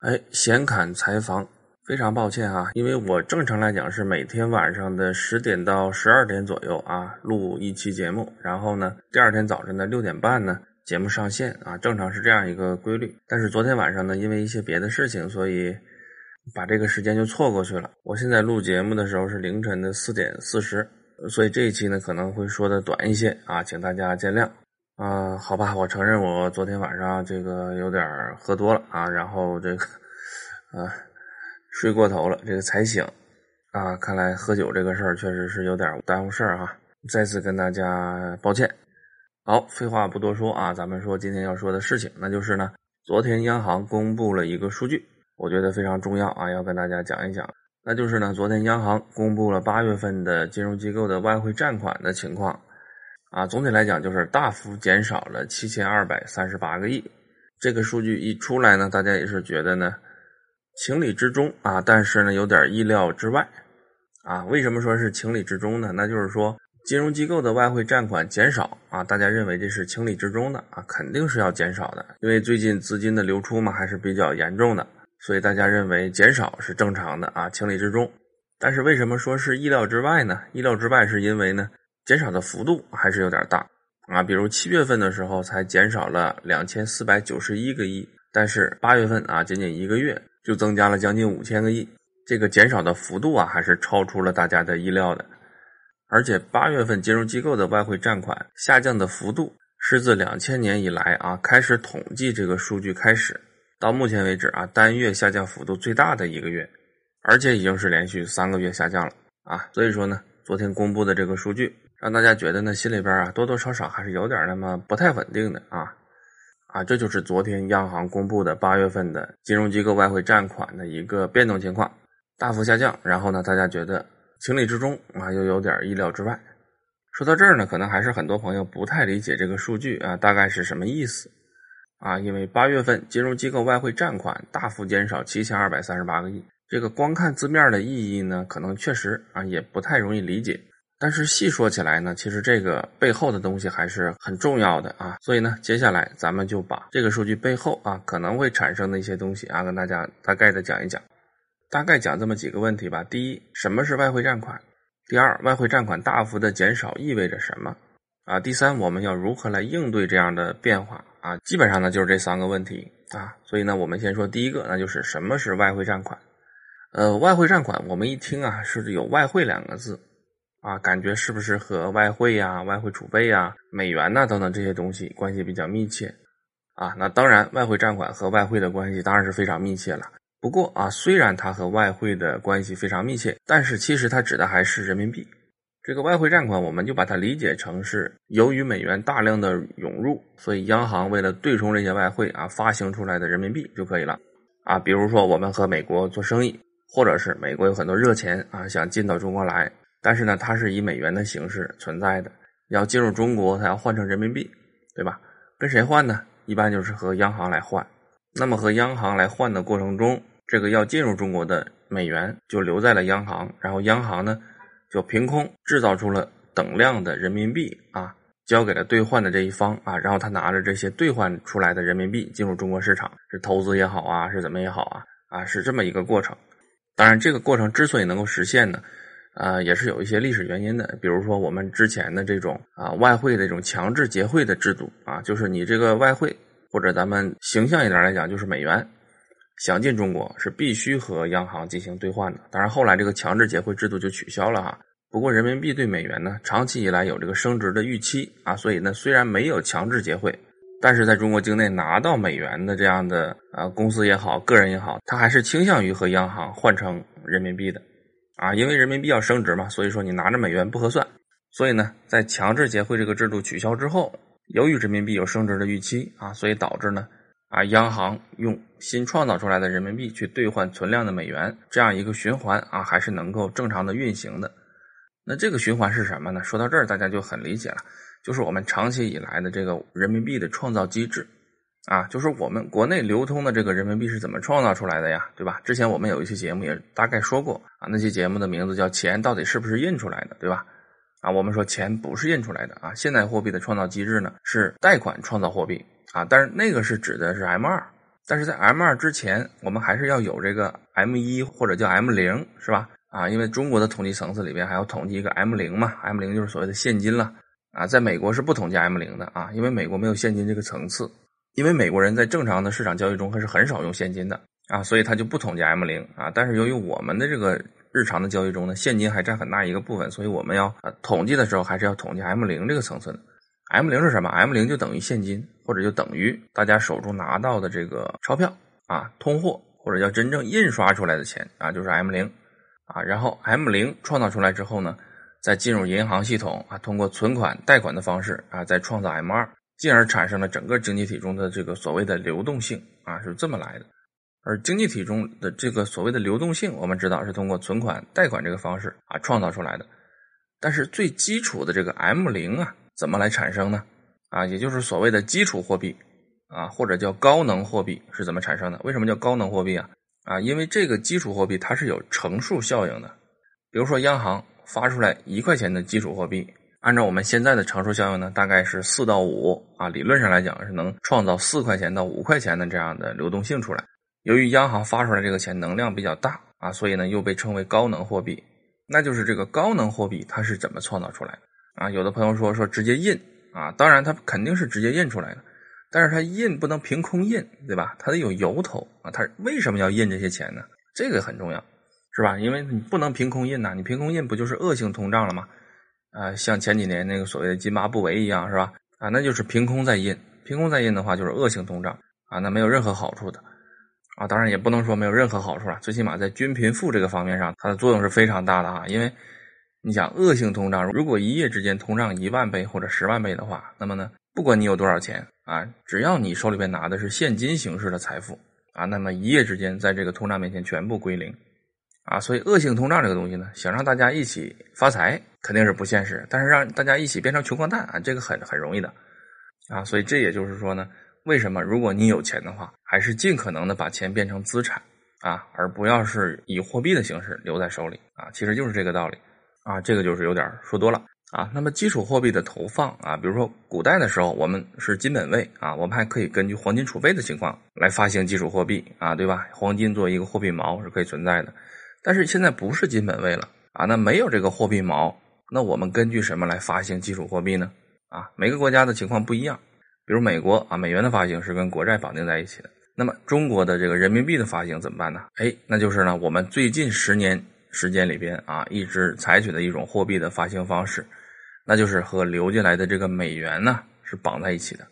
哎，闲侃财房，非常抱歉啊，因为我正常来讲是每天晚上的十点到十二点左右啊录一期节目，然后呢，第二天早晨的六点半呢节目上线啊，正常是这样一个规律。但是昨天晚上呢，因为一些别的事情，所以把这个时间就错过去了。我现在录节目的时候是凌晨的四点四十，所以这一期呢可能会说的短一些啊，请大家见谅。啊，好吧，我承认我昨天晚上这个有点喝多了啊，然后这个啊睡过头了，这个才醒啊。看来喝酒这个事儿确实是有点耽误事儿哈，再次跟大家抱歉。好，废话不多说啊，咱们说今天要说的事情，那就是呢，昨天央行公布了一个数据，我觉得非常重要啊，要跟大家讲一讲，那就是呢，昨天央行公布了八月份的金融机构的外汇占款的情况。啊，总体来讲就是大幅减少了七千二百三十八个亿。这个数据一出来呢，大家也是觉得呢情理之中啊，但是呢有点意料之外啊。为什么说是情理之中呢？那就是说金融机构的外汇占款减少啊，大家认为这是情理之中的啊，肯定是要减少的，因为最近资金的流出嘛还是比较严重的，所以大家认为减少是正常的啊，情理之中。但是为什么说是意料之外呢？意料之外是因为呢。减少的幅度还是有点大啊，比如七月份的时候才减少了两千四百九十一个亿，但是八月份啊，仅仅一个月就增加了将近五千个亿，这个减少的幅度啊，还是超出了大家的意料的。而且八月份金融机构的外汇占款下降的幅度，是自两千年以来啊开始统计这个数据开始到目前为止啊单月下降幅度最大的一个月，而且已经是连续三个月下降了啊，所以说呢，昨天公布的这个数据。让大家觉得呢，心里边啊多多少少还是有点那么不太稳定的啊啊，这就是昨天央行公布的八月份的金融机构外汇占款的一个变动情况，大幅下降。然后呢，大家觉得情理之中啊，又有点意料之外。说到这儿呢，可能还是很多朋友不太理解这个数据啊，大概是什么意思啊？因为八月份金融机构外汇占款大幅减少七千二百三十八个亿，这个光看字面的意义呢，可能确实啊也不太容易理解。但是细说起来呢，其实这个背后的东西还是很重要的啊。所以呢，接下来咱们就把这个数据背后啊可能会产生的一些东西啊，跟大家大概的讲一讲。大概讲这么几个问题吧。第一，什么是外汇占款？第二，外汇占款大幅的减少意味着什么？啊，第三，我们要如何来应对这样的变化？啊，基本上呢就是这三个问题啊。所以呢，我们先说第一个，那就是什么是外汇占款？呃，外汇占款，我们一听啊是有外汇两个字。啊，感觉是不是和外汇呀、外汇储备呀、美元呐等等这些东西关系比较密切？啊，那当然，外汇占款和外汇的关系当然是非常密切了。不过啊，虽然它和外汇的关系非常密切，但是其实它指的还是人民币。这个外汇占款，我们就把它理解成是由于美元大量的涌入，所以央行为了对冲这些外汇啊，发行出来的人民币就可以了。啊，比如说我们和美国做生意，或者是美国有很多热钱啊，想进到中国来。但是呢，它是以美元的形式存在的，要进入中国，它要换成人民币，对吧？跟谁换呢？一般就是和央行来换。那么和央行来换的过程中，这个要进入中国的美元就留在了央行，然后央行呢就凭空制造出了等量的人民币啊，交给了兑换的这一方啊，然后他拿着这些兑换出来的人民币进入中国市场，是投资也好啊，是怎么也好啊，啊，是这么一个过程。当然，这个过程之所以能够实现呢？啊，也是有一些历史原因的，比如说我们之前的这种啊外汇的这种强制结汇的制度啊，就是你这个外汇或者咱们形象一点来讲，就是美元想进中国是必须和央行进行兑换的。当然后来这个强制结汇制度就取消了哈。不过人民币对美元呢，长期以来有这个升值的预期啊，所以呢虽然没有强制结汇，但是在中国境内拿到美元的这样的啊公司也好，个人也好，他还是倾向于和央行换成人民币的。啊，因为人民币要升值嘛，所以说你拿着美元不合算。所以呢，在强制结汇这个制度取消之后，由于人民币有升值的预期啊，所以导致呢，啊，央行用新创造出来的人民币去兑换存量的美元，这样一个循环啊，还是能够正常的运行的。那这个循环是什么呢？说到这儿，大家就很理解了，就是我们长期以来的这个人民币的创造机制。啊，就是我们国内流通的这个人民币是怎么创造出来的呀？对吧？之前我们有一期节目也大概说过啊，那期节目的名字叫“钱到底是不是印出来的”，对吧？啊，我们说钱不是印出来的啊，现代货币的创造机制呢是贷款创造货币啊，但是那个是指的是 M 二但是在 M 二之前，我们还是要有这个 M 一或者叫 M 零，是吧？啊，因为中国的统计层次里边还要统计一个 M 零嘛，M 零就是所谓的现金了。啊，在美国是不统计 M 零的啊，因为美国没有现金这个层次，因为美国人在正常的市场交易中还是很少用现金的啊，所以他就不统计 M 零啊。但是由于我们的这个日常的交易中呢，现金还占很大一个部分，所以我们要啊统计的时候还是要统计 M 零这个层次的。M 零是什么？M 零就等于现金，或者就等于大家手中拿到的这个钞票啊，通货或者叫真正印刷出来的钱啊，就是 M 零啊。然后 M 零创造出来之后呢，再进入银行系统啊，通过存款、贷款的方式啊，再创造 M 二，进而产生了整个经济体中的这个所谓的流动性啊，是这么来的。而经济体中的这个所谓的流动性，我们知道是通过存款、贷款这个方式啊创造出来的。但是最基础的这个 M 零啊。怎么来产生呢？啊，也就是所谓的基础货币啊，或者叫高能货币是怎么产生的？为什么叫高能货币啊？啊，因为这个基础货币它是有乘数效应的。比如说央行发出来一块钱的基础货币，按照我们现在的乘数效应呢，大概是四到五啊，理论上来讲是能创造四块钱到五块钱的这样的流动性出来。由于央行发出来这个钱能量比较大啊，所以呢又被称为高能货币。那就是这个高能货币它是怎么创造出来的？啊，有的朋友说说直接印啊，当然它肯定是直接印出来的，但是它印不能凭空印，对吧？它得有由头啊，它为什么要印这些钱呢？这个很重要，是吧？因为你不能凭空印呐，你凭空印不就是恶性通胀了吗？啊，像前几年那个所谓的津巴布韦一样，是吧？啊，那就是凭空在印，凭空在印的话就是恶性通胀啊，那没有任何好处的啊，当然也不能说没有任何好处了，最起码在均贫富这个方面上，它的作用是非常大的啊，因为。你想恶性通胀，如果一夜之间通胀一万倍或者十万倍的话，那么呢，不管你有多少钱啊，只要你手里边拿的是现金形式的财富啊，那么一夜之间在这个通胀面前全部归零啊。所以恶性通胀这个东西呢，想让大家一起发财肯定是不现实，但是让大家一起变成穷光蛋啊，这个很很容易的啊。所以这也就是说呢，为什么如果你有钱的话，还是尽可能的把钱变成资产啊，而不要是以货币的形式留在手里啊，其实就是这个道理。啊，这个就是有点说多了啊。那么基础货币的投放啊，比如说古代的时候，我们是金本位啊，我们还可以根据黄金储备的情况来发行基础货币啊，对吧？黄金作为一个货币锚是可以存在的。但是现在不是金本位了啊，那没有这个货币锚，那我们根据什么来发行基础货币呢？啊，每个国家的情况不一样。比如美国啊，美元的发行是跟国债绑定在一起的。那么中国的这个人民币的发行怎么办呢？哎，那就是呢，我们最近十年。时间里边啊，一直采取的一种货币的发行方式，那就是和流进来的这个美元呢是绑在一起的，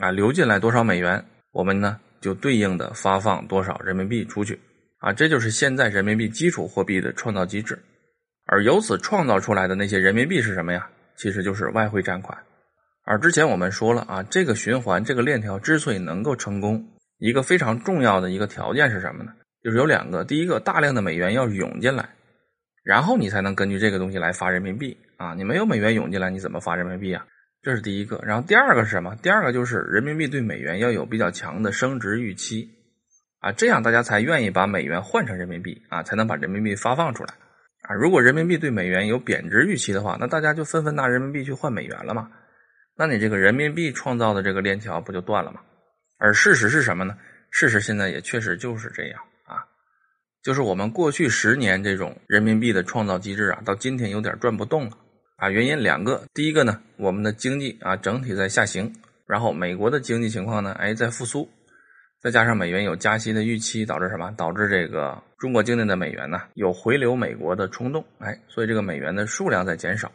啊，流进来多少美元，我们呢就对应的发放多少人民币出去，啊，这就是现在人民币基础货币的创造机制，而由此创造出来的那些人民币是什么呀？其实就是外汇占款，而之前我们说了啊，这个循环这个链条之所以能够成功，一个非常重要的一个条件是什么呢？就是有两个，第一个，大量的美元要涌进来。然后你才能根据这个东西来发人民币啊！你没有美元涌进来，你怎么发人民币啊？这是第一个。然后第二个是什么？第二个就是人民币对美元要有比较强的升值预期啊，这样大家才愿意把美元换成人民币啊，才能把人民币发放出来啊。如果人民币对美元有贬值预期的话，那大家就纷纷拿人民币去换美元了嘛？那你这个人民币创造的这个链条不就断了吗？而事实是什么呢？事实现在也确实就是这样啊。就是我们过去十年这种人民币的创造机制啊，到今天有点转不动了啊。原因两个，第一个呢，我们的经济啊整体在下行，然后美国的经济情况呢，哎在复苏，再加上美元有加息的预期，导致什么？导致这个中国境内的美元呢有回流美国的冲动，哎，所以这个美元的数量在减少。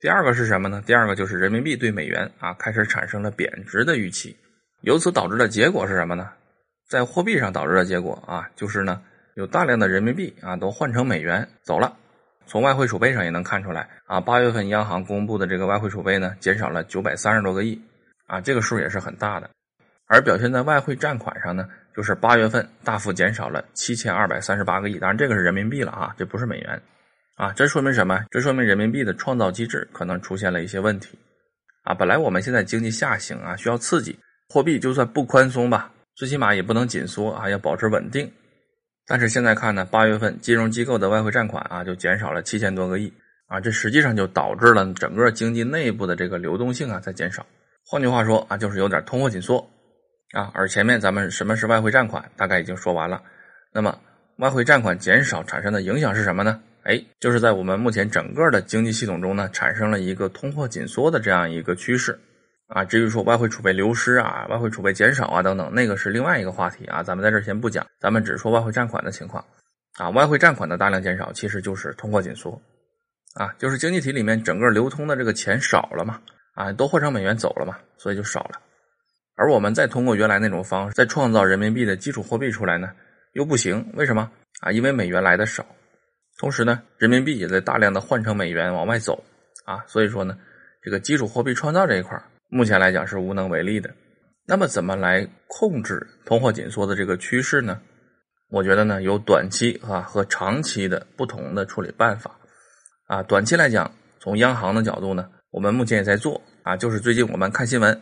第二个是什么呢？第二个就是人民币对美元啊开始产生了贬值的预期，由此导致的结果是什么呢？在货币上导致的结果啊，就是呢。有大量的人民币啊，都换成美元走了。从外汇储备上也能看出来啊，八月份央行公布的这个外汇储备呢，减少了九百三十多个亿啊，这个数也是很大的。而表现在外汇占款上呢，就是八月份大幅减少了七千二百三十八个亿，当然这个是人民币了啊，这不是美元啊。这说明什么？这说明人民币的创造机制可能出现了一些问题啊。本来我们现在经济下行啊，需要刺激货币，就算不宽松吧，最起码也不能紧缩啊，要保持稳定。但是现在看呢，八月份金融机构的外汇占款啊就减少了七千多个亿啊，这实际上就导致了整个经济内部的这个流动性啊在减少。换句话说啊，就是有点通货紧缩啊。而前面咱们什么是外汇占款，大概已经说完了。那么外汇占款减少产生的影响是什么呢？哎，就是在我们目前整个的经济系统中呢，产生了一个通货紧缩的这样一个趋势啊。至于说外汇储备流失啊、外汇储备减少啊等等，那个是另外一个话题啊，咱们在这先不讲，咱们只说外汇占款的情况啊。外汇占款的大量减少，其实就是通货紧缩啊，就是经济体里面整个流通的这个钱少了嘛啊，都换成美元走了嘛，所以就少了。而我们再通过原来那种方式再创造人民币的基础货币出来呢，又不行，为什么啊？因为美元来的少。同时呢，人民币也在大量的换成美元往外走啊，所以说呢，这个基础货币创造这一块目前来讲是无能为力的。那么怎么来控制通货紧缩的这个趋势呢？我觉得呢，有短期啊和长期的不同的处理办法啊。短期来讲，从央行的角度呢，我们目前也在做啊，就是最近我们看新闻，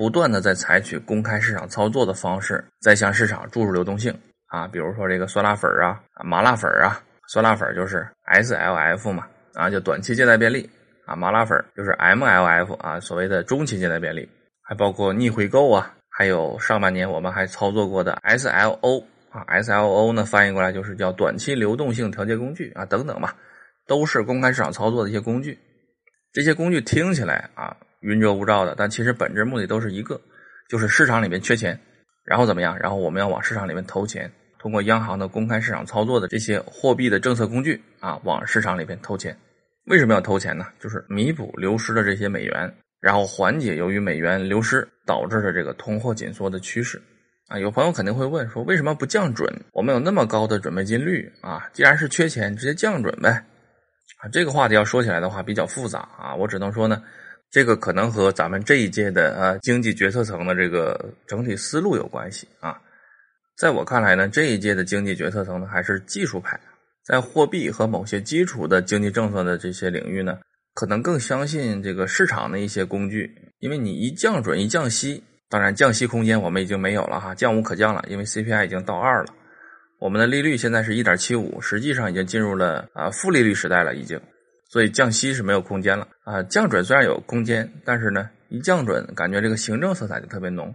不断的在采取公开市场操作的方式，在向市场注入流动性啊，比如说这个酸辣粉啊、麻辣粉啊。酸辣粉就是 SLF 嘛，啊，就短期借贷便利啊，麻辣粉就是 MLF 啊，所谓的中期借贷便利，还包括逆回购啊，还有上半年我们还操作过的 SLO 啊，SLO 呢翻译过来就是叫短期流动性调节工具啊，等等吧，都是公开市场操作的一些工具。这些工具听起来啊云遮雾罩的，但其实本质目的都是一个，就是市场里面缺钱，然后怎么样？然后我们要往市场里面投钱。通过央行的公开市场操作的这些货币的政策工具啊，往市场里面投钱。为什么要投钱呢？就是弥补流失的这些美元，然后缓解由于美元流失导致的这个通货紧缩的趋势。啊，有朋友肯定会问说，为什么不降准？我们有那么高的准备金率啊，既然是缺钱，直接降准呗。啊，这个话题要说起来的话比较复杂啊，我只能说呢，这个可能和咱们这一届的呃经济决策层的这个整体思路有关系啊。在我看来呢，这一届的经济决策层呢还是技术派，在货币和某些基础的经济政策的这些领域呢，可能更相信这个市场的一些工具。因为你一降准一降息，当然降息空间我们已经没有了哈，降无可降了，因为 CPI 已经到二了，我们的利率现在是一点七五，实际上已经进入了啊负利率时代了已经，所以降息是没有空间了啊。降准虽然有空间，但是呢，一降准感觉这个行政色彩就特别浓。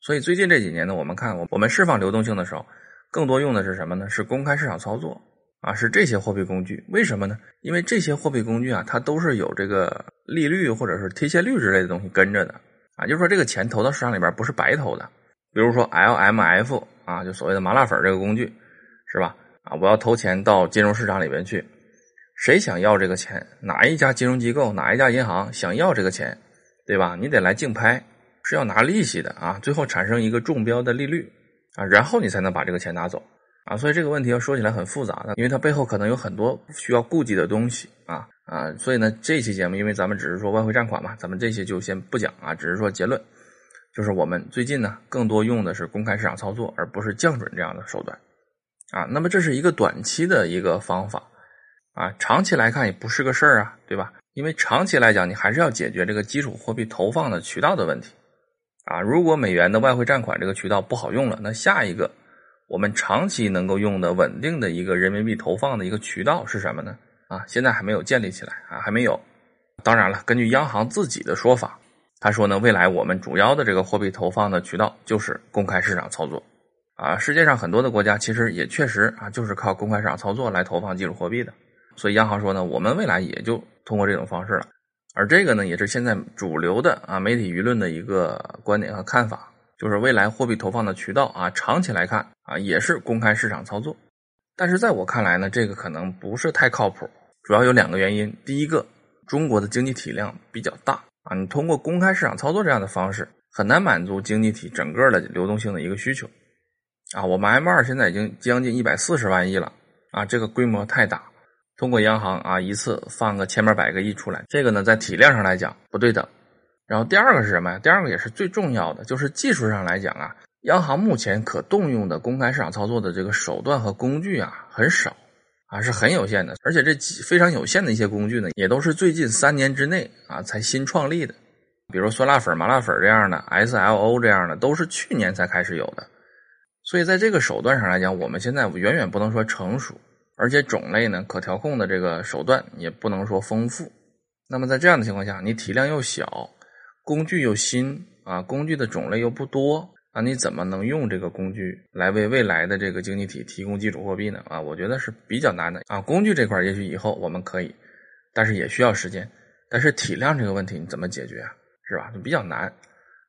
所以最近这几年呢，我们看我们释放流动性的时候，更多用的是什么呢？是公开市场操作啊，是这些货币工具。为什么呢？因为这些货币工具啊，它都是有这个利率或者是贴现率之类的东西跟着的啊，就是说这个钱投到市场里边不是白投的。比如说 LMF 啊，就所谓的麻辣粉这个工具，是吧？啊，我要投钱到金融市场里边去，谁想要这个钱？哪一家金融机构、哪一家银行想要这个钱，对吧？你得来竞拍。是要拿利息的啊，最后产生一个中标的利率啊，然后你才能把这个钱拿走啊，所以这个问题要说起来很复杂的，因为它背后可能有很多需要顾及的东西啊啊，所以呢，这期节目因为咱们只是说外汇占款嘛，咱们这些就先不讲啊，只是说结论，就是我们最近呢更多用的是公开市场操作，而不是降准这样的手段啊。那么这是一个短期的一个方法啊，长期来看也不是个事儿啊，对吧？因为长期来讲，你还是要解决这个基础货币投放的渠道的问题。啊，如果美元的外汇占款这个渠道不好用了，那下一个我们长期能够用的稳定的一个人民币投放的一个渠道是什么呢？啊，现在还没有建立起来啊，还没有。当然了，根据央行自己的说法，他说呢，未来我们主要的这个货币投放的渠道就是公开市场操作。啊，世界上很多的国家其实也确实啊，就是靠公开市场操作来投放基础货币的。所以央行说呢，我们未来也就通过这种方式了。而这个呢，也是现在主流的啊媒体舆论的一个观点和看法，就是未来货币投放的渠道啊，长期来看啊，也是公开市场操作。但是在我看来呢，这个可能不是太靠谱，主要有两个原因。第一个，中国的经济体量比较大啊，你通过公开市场操作这样的方式，很难满足经济体整个的流动性的一个需求啊。我们 M 二现在已经将近一百四十万亿了啊，这个规模太大。通过央行啊，一次放个千八百个亿出来，这个呢，在体量上来讲不对等。然后第二个是什么呀？第二个也是最重要的，就是技术上来讲啊，央行目前可动用的公开市场操作的这个手段和工具啊，很少啊，是很有限的。而且这几非常有限的一些工具呢，也都是最近三年之内啊才新创立的。比如酸辣粉、麻辣粉这样的，SLO 这样的，都是去年才开始有的。所以在这个手段上来讲，我们现在远远不能说成熟。而且种类呢，可调控的这个手段也不能说丰富。那么在这样的情况下，你体量又小，工具又新啊，工具的种类又不多那你怎么能用这个工具来为未来的这个经济体提供基础货币呢？啊，我觉得是比较难的啊。工具这块也许以后我们可以，但是也需要时间。但是体量这个问题你怎么解决啊？是吧？就比较难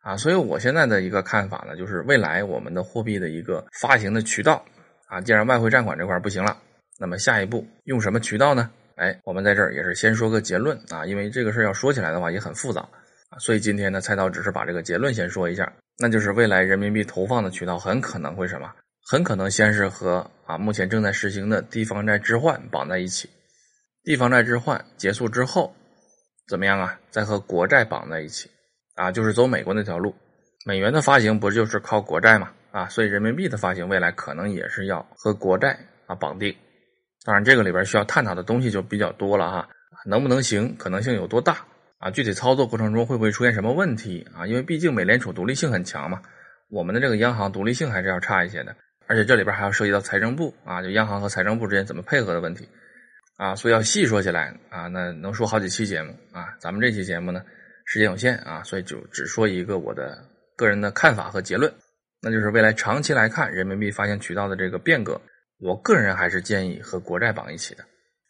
啊。所以我现在的一个看法呢，就是未来我们的货币的一个发行的渠道啊，既然外汇占款这块不行了，那么下一步用什么渠道呢？哎，我们在这儿也是先说个结论啊，因为这个事儿要说起来的话也很复杂啊，所以今天呢，菜刀只是把这个结论先说一下，那就是未来人民币投放的渠道很可能会什么？很可能先是和啊目前正在实行的地方债置换绑在一起，地方债置换结束之后，怎么样啊？再和国债绑在一起啊，就是走美国那条路，美元的发行不就是靠国债嘛？啊，所以人民币的发行未来可能也是要和国债啊绑定。当然，这个里边需要探讨的东西就比较多了哈，能不能行，可能性有多大啊？具体操作过程中会不会出现什么问题啊？因为毕竟美联储独立性很强嘛，我们的这个央行独立性还是要差一些的，而且这里边还要涉及到财政部啊，就央行和财政部之间怎么配合的问题啊，所以要细说起来啊，那能说好几期节目啊。咱们这期节目呢，时间有限啊，所以就只说一个我的个人的看法和结论，那就是未来长期来看，人民币发行渠道的这个变革。我个人还是建议和国债绑一起的。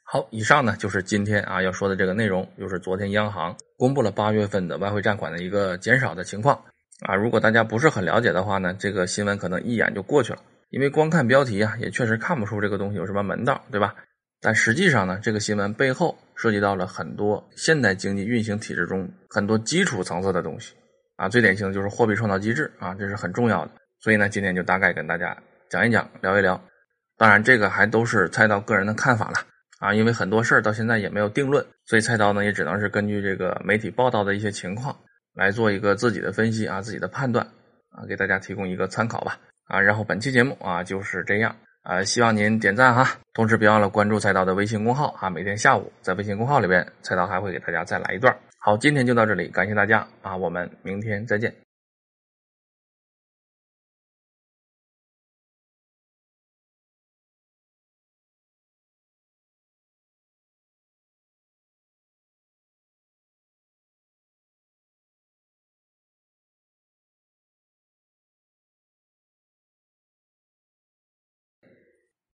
好，以上呢就是今天啊要说的这个内容，就是昨天央行公布了八月份的外汇占款的一个减少的情况啊。如果大家不是很了解的话呢，这个新闻可能一眼就过去了，因为光看标题啊，也确实看不出这个东西有什么门道，对吧？但实际上呢，这个新闻背后涉及到了很多现代经济运行体制中很多基础层次的东西啊。最典型的就是货币创造机制啊，这是很重要的。所以呢，今天就大概跟大家讲一讲，聊一聊。当然，这个还都是菜刀个人的看法了啊，因为很多事儿到现在也没有定论，所以菜刀呢也只能是根据这个媒体报道的一些情况来做一个自己的分析啊，自己的判断啊，给大家提供一个参考吧啊。然后本期节目啊就是这样啊，希望您点赞哈，同时别忘了关注菜刀的微信公号啊，每天下午在微信公号里边，菜刀还会给大家再来一段。好，今天就到这里，感谢大家啊，我们明天再见。